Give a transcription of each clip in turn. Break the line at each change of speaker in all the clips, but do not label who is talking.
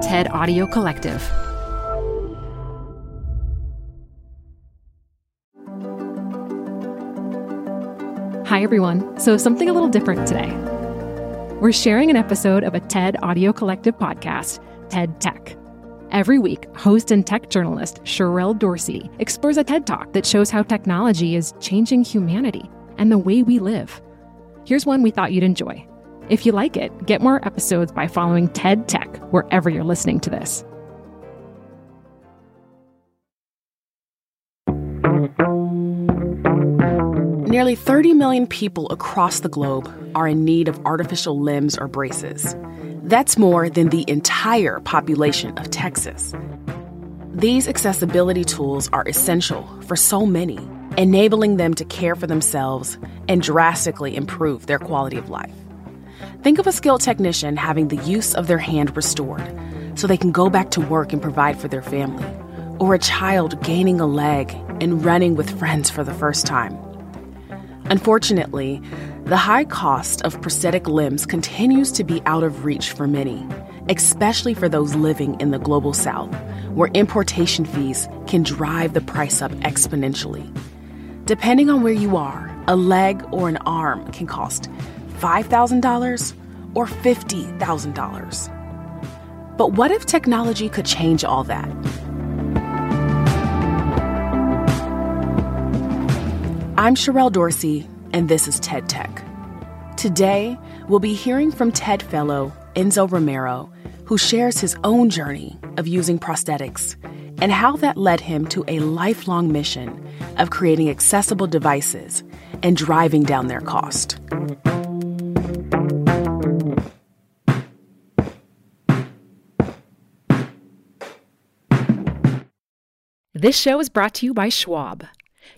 TED Audio Collective. Hi, everyone. So, something a little different today. We're sharing an episode of a TED Audio Collective podcast, TED Tech. Every week, host and tech journalist Sherrell Dorsey explores a TED Talk that shows how technology is changing humanity and the way we live. Here's one we thought you'd enjoy. If you like it, get more episodes by following TED Tech wherever you're listening to this.
Nearly 30 million people across the globe are in need of artificial limbs or braces. That's more than the entire population of Texas. These accessibility tools are essential for so many, enabling them to care for themselves and drastically improve their quality of life. Think of a skilled technician having the use of their hand restored so they can go back to work and provide for their family, or a child gaining a leg and running with friends for the first time. Unfortunately, the high cost of prosthetic limbs continues to be out of reach for many, especially for those living in the global south, where importation fees can drive the price up exponentially. Depending on where you are, a leg or an arm can cost $5,000 or $50,000. But what if technology could change all that? I'm Sherrell Dorsey, and this is TED Tech. Today, we'll be hearing from TED Fellow Enzo Romero, who shares his own journey of using prosthetics and how that led him to a lifelong mission of creating accessible devices and driving down their cost.
This show is brought to you by Schwab.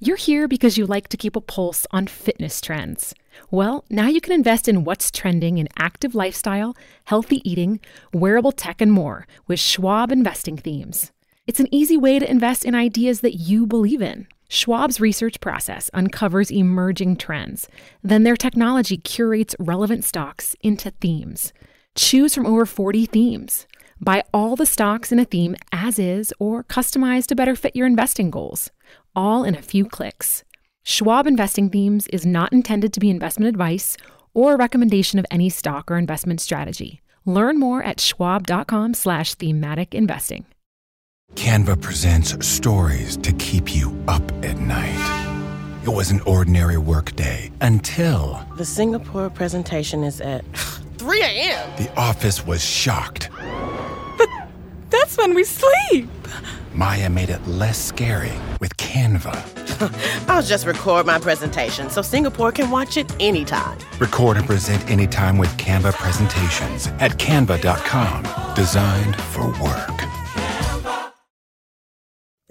You're here because you like to keep a pulse on fitness trends. Well, now you can invest in what's trending in active lifestyle, healthy eating, wearable tech, and more with Schwab investing themes. It's an easy way to invest in ideas that you believe in. Schwab's research process uncovers emerging trends. Then their technology curates relevant stocks into themes. Choose from over 40 themes. Buy all the stocks in a theme as is or customize to better fit your investing goals, all in a few clicks. Schwab Investing Themes is not intended to be investment advice or a recommendation of any stock or investment strategy. Learn more at schwab.com slash thematic investing.
Canva presents stories to keep you up at night. It was an ordinary workday until
The Singapore presentation is at 3 a.m.
the office was shocked.
That's when we sleep.
Maya made it less scary with Canva.
I'll just record my presentation so Singapore can watch it anytime.
Record and present anytime with Canva presentations at canva.com. Designed for work.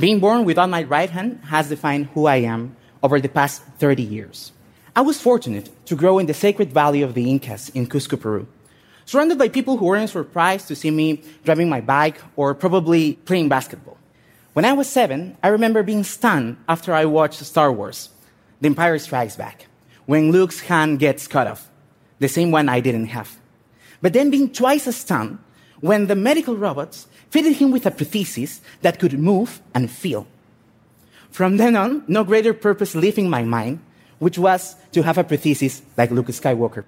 Being born without my right hand has defined who I am over the past 30 years. I was fortunate to grow in the sacred valley of the Incas in Cusco, Peru, surrounded by people who weren't surprised to see me driving my bike or probably playing basketball. When I was seven, I remember being stunned after I watched Star Wars, The Empire Strikes Back, when Luke's hand gets cut off, the same one I didn't have. But then being twice as stunned when the medical robots fitted him with a prosthesis that could move and feel. From then on, no greater purpose lived in my mind which was to have a prosthesis like Luke Skywalker.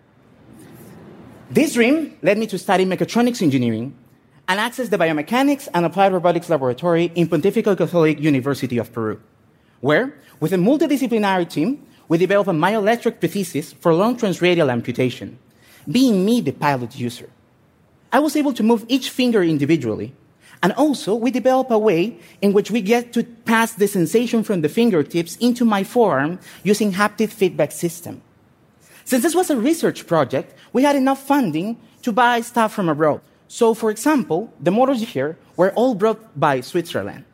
This dream led me to study mechatronics engineering and access the biomechanics and applied robotics laboratory in Pontifical Catholic University of Peru, where, with a multidisciplinary team, we developed a myoelectric prosthesis for long transradial amputation, being me the pilot user. I was able to move each finger individually, and also we develop a way in which we get to pass the sensation from the fingertips into my forearm using haptic feedback system. Since this was a research project, we had enough funding to buy stuff from abroad. So, for example, the motors here were all brought by Switzerland.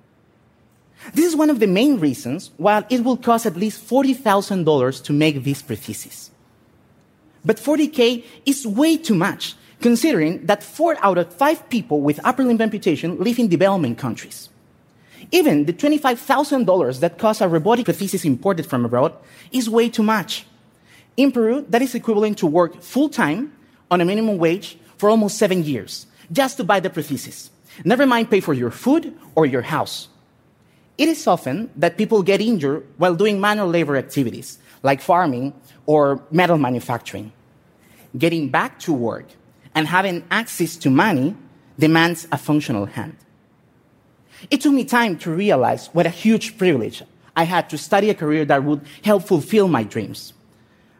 This is one of the main reasons why it will cost at least $40,000 to make this prosthesis. But 40K is way too much, considering that four out of five people with upper limb amputation live in developing countries. Even the $25,000 that costs a robotic prosthesis imported from abroad is way too much. In Peru, that is equivalent to work full time on a minimum wage for almost seven years just to buy the prosthesis. Never mind pay for your food or your house. It is often that people get injured while doing manual labor activities like farming or metal manufacturing. Getting back to work and having access to money demands a functional hand. It took me time to realize what a huge privilege I had to study a career that would help fulfill my dreams.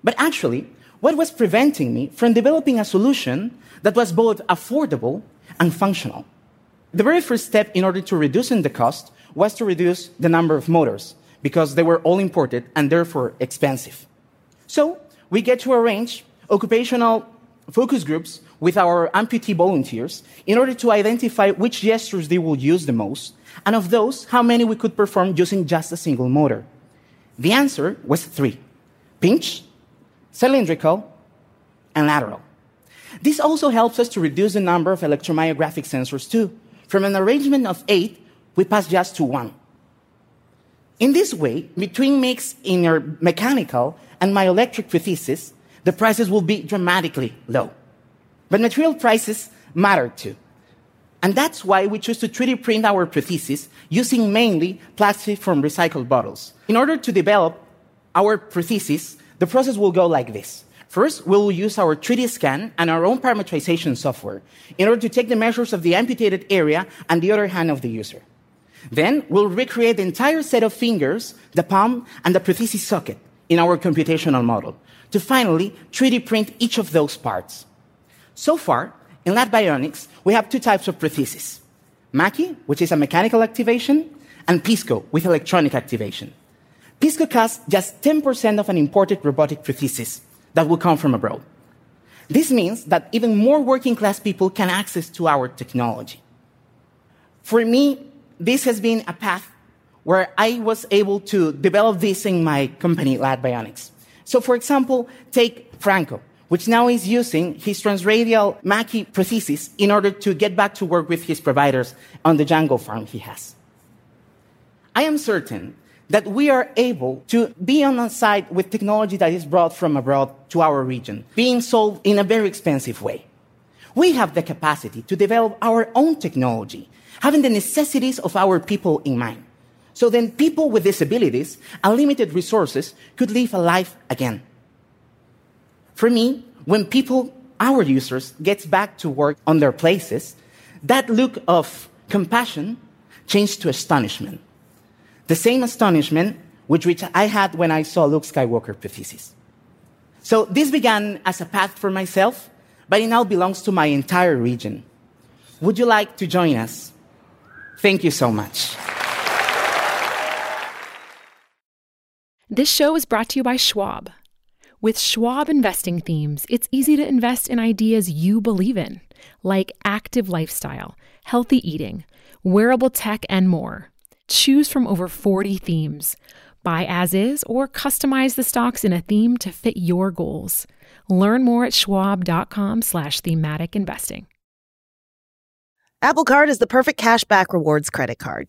But actually, what was preventing me from developing a solution that was both affordable and functional? The very first step in order to reducing the cost was to reduce the number of motors because they were all imported and therefore expensive. So we get to arrange occupational focus groups with our amputee volunteers in order to identify which gestures they will use the most, and of those, how many we could perform using just a single motor. The answer was three pinch, cylindrical, and lateral. This also helps us to reduce the number of electromyographic sensors too. From an arrangement of eight, we pass just to one. In this way, between mix in your mechanical and myoelectric prosthesis, the prices will be dramatically low. But material prices matter too. And that's why we choose to 3D print our prosthesis using mainly plastic from recycled bottles. In order to develop our prosthesis, the process will go like this. First, we will use our 3D scan and our own parametrization software in order to take the measures of the amputated area and the other hand of the user. Then we'll recreate the entire set of fingers, the palm, and the prosthesis socket in our computational model to finally 3D print each of those parts. So far, in Lab Bionics, we have two types of prosthesis. Maki, which is a mechanical activation, and Pisco, with electronic activation. Pisco costs just 10% of an imported robotic prosthesis that will come from abroad. This means that even more working class people can access to our technology. For me, this has been a path where I was able to develop this in my company, Lab Bionics. So, for example, take Franco, which now is using his transradial Maki prosthesis in order to get back to work with his providers on the Django farm he has. I am certain that we are able to be on a side with technology that is brought from abroad to our region, being sold in a very expensive way. We have the capacity to develop our own technology, having the necessities of our people in mind. So then people with disabilities and limited resources could live a life again. For me, when people, our users, gets back to work on their places, that look of compassion changed to astonishment. The same astonishment which, which I had when I saw Luke Skywalker prosthesis. So this began as a path for myself, but it now belongs to my entire region. Would you like to join us? Thank you so much.
This show is brought to you by Schwab. With Schwab investing themes, it's easy to invest in ideas you believe in, like active lifestyle, healthy eating, wearable tech, and more. Choose from over 40 themes. Buy as is or customize the stocks in a theme to fit your goals. Learn more at schwab.com slash thematic investing.
Apple Card is the perfect cashback rewards credit card.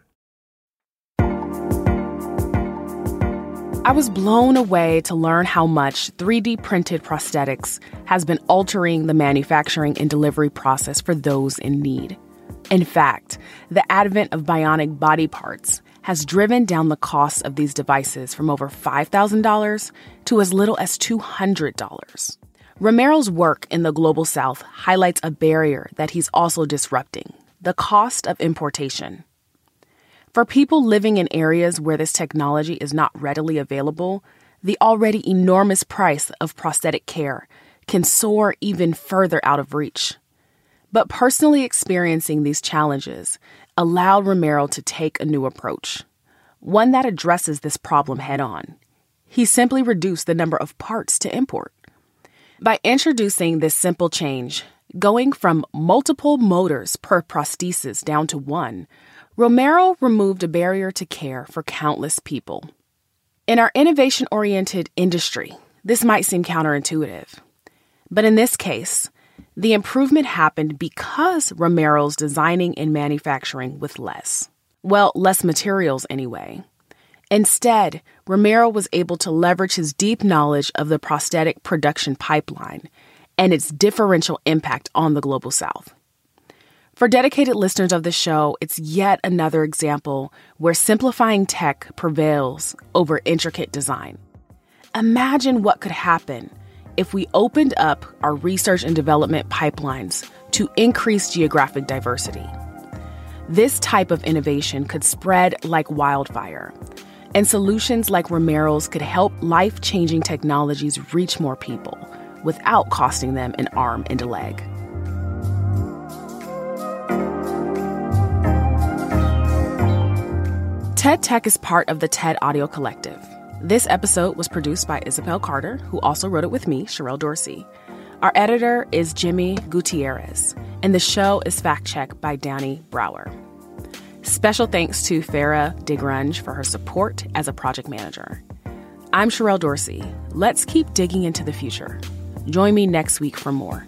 I was blown away to learn how much 3D printed prosthetics has been altering the manufacturing and delivery process for those in need. In fact, the advent of bionic body parts has driven down the cost of these devices from over $5,000 to as little as $200. Romero's work in the global south highlights a barrier that he's also disrupting the cost of importation. For people living in areas where this technology is not readily available, the already enormous price of prosthetic care can soar even further out of reach. But personally experiencing these challenges allowed Romero to take a new approach, one that addresses this problem head on. He simply reduced the number of parts to import. By introducing this simple change, going from multiple motors per prosthesis down to one, Romero removed a barrier to care for countless people. In our innovation oriented industry, this might seem counterintuitive. But in this case, the improvement happened because Romero's designing and manufacturing with less. Well, less materials anyway. Instead, Romero was able to leverage his deep knowledge of the prosthetic production pipeline and its differential impact on the global south. For dedicated listeners of the show, it's yet another example where simplifying tech prevails over intricate design. Imagine what could happen if we opened up our research and development pipelines to increase geographic diversity. This type of innovation could spread like wildfire, and solutions like Romero's could help life changing technologies reach more people without costing them an arm and a leg. TED Tech is part of the TED Audio Collective. This episode was produced by Isabel Carter, who also wrote it with me, Sherrell Dorsey. Our editor is Jimmy Gutierrez, and the show is fact checked by Danny Brower. Special thanks to Farah DeGrunchy for her support as a project manager. I'm Sherrell Dorsey. Let's keep digging into the future. Join me next week for more.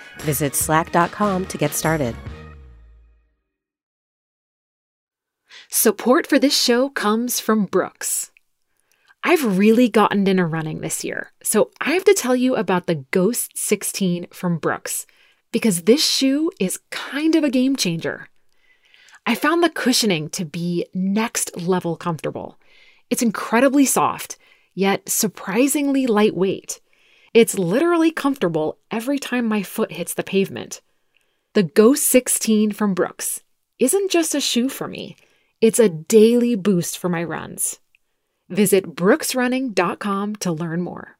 Visit slack.com to get started.
Support for this show comes from Brooks. I've really gotten into running this year, so I have to tell you about the Ghost 16 from Brooks because this shoe is kind of a game changer. I found the cushioning to be next level comfortable. It's incredibly soft, yet surprisingly lightweight. It's literally comfortable every time my foot hits the pavement. The Ghost 16 from Brooks isn't just a shoe for me, it's a daily boost for my runs. Visit brooksrunning.com to learn more.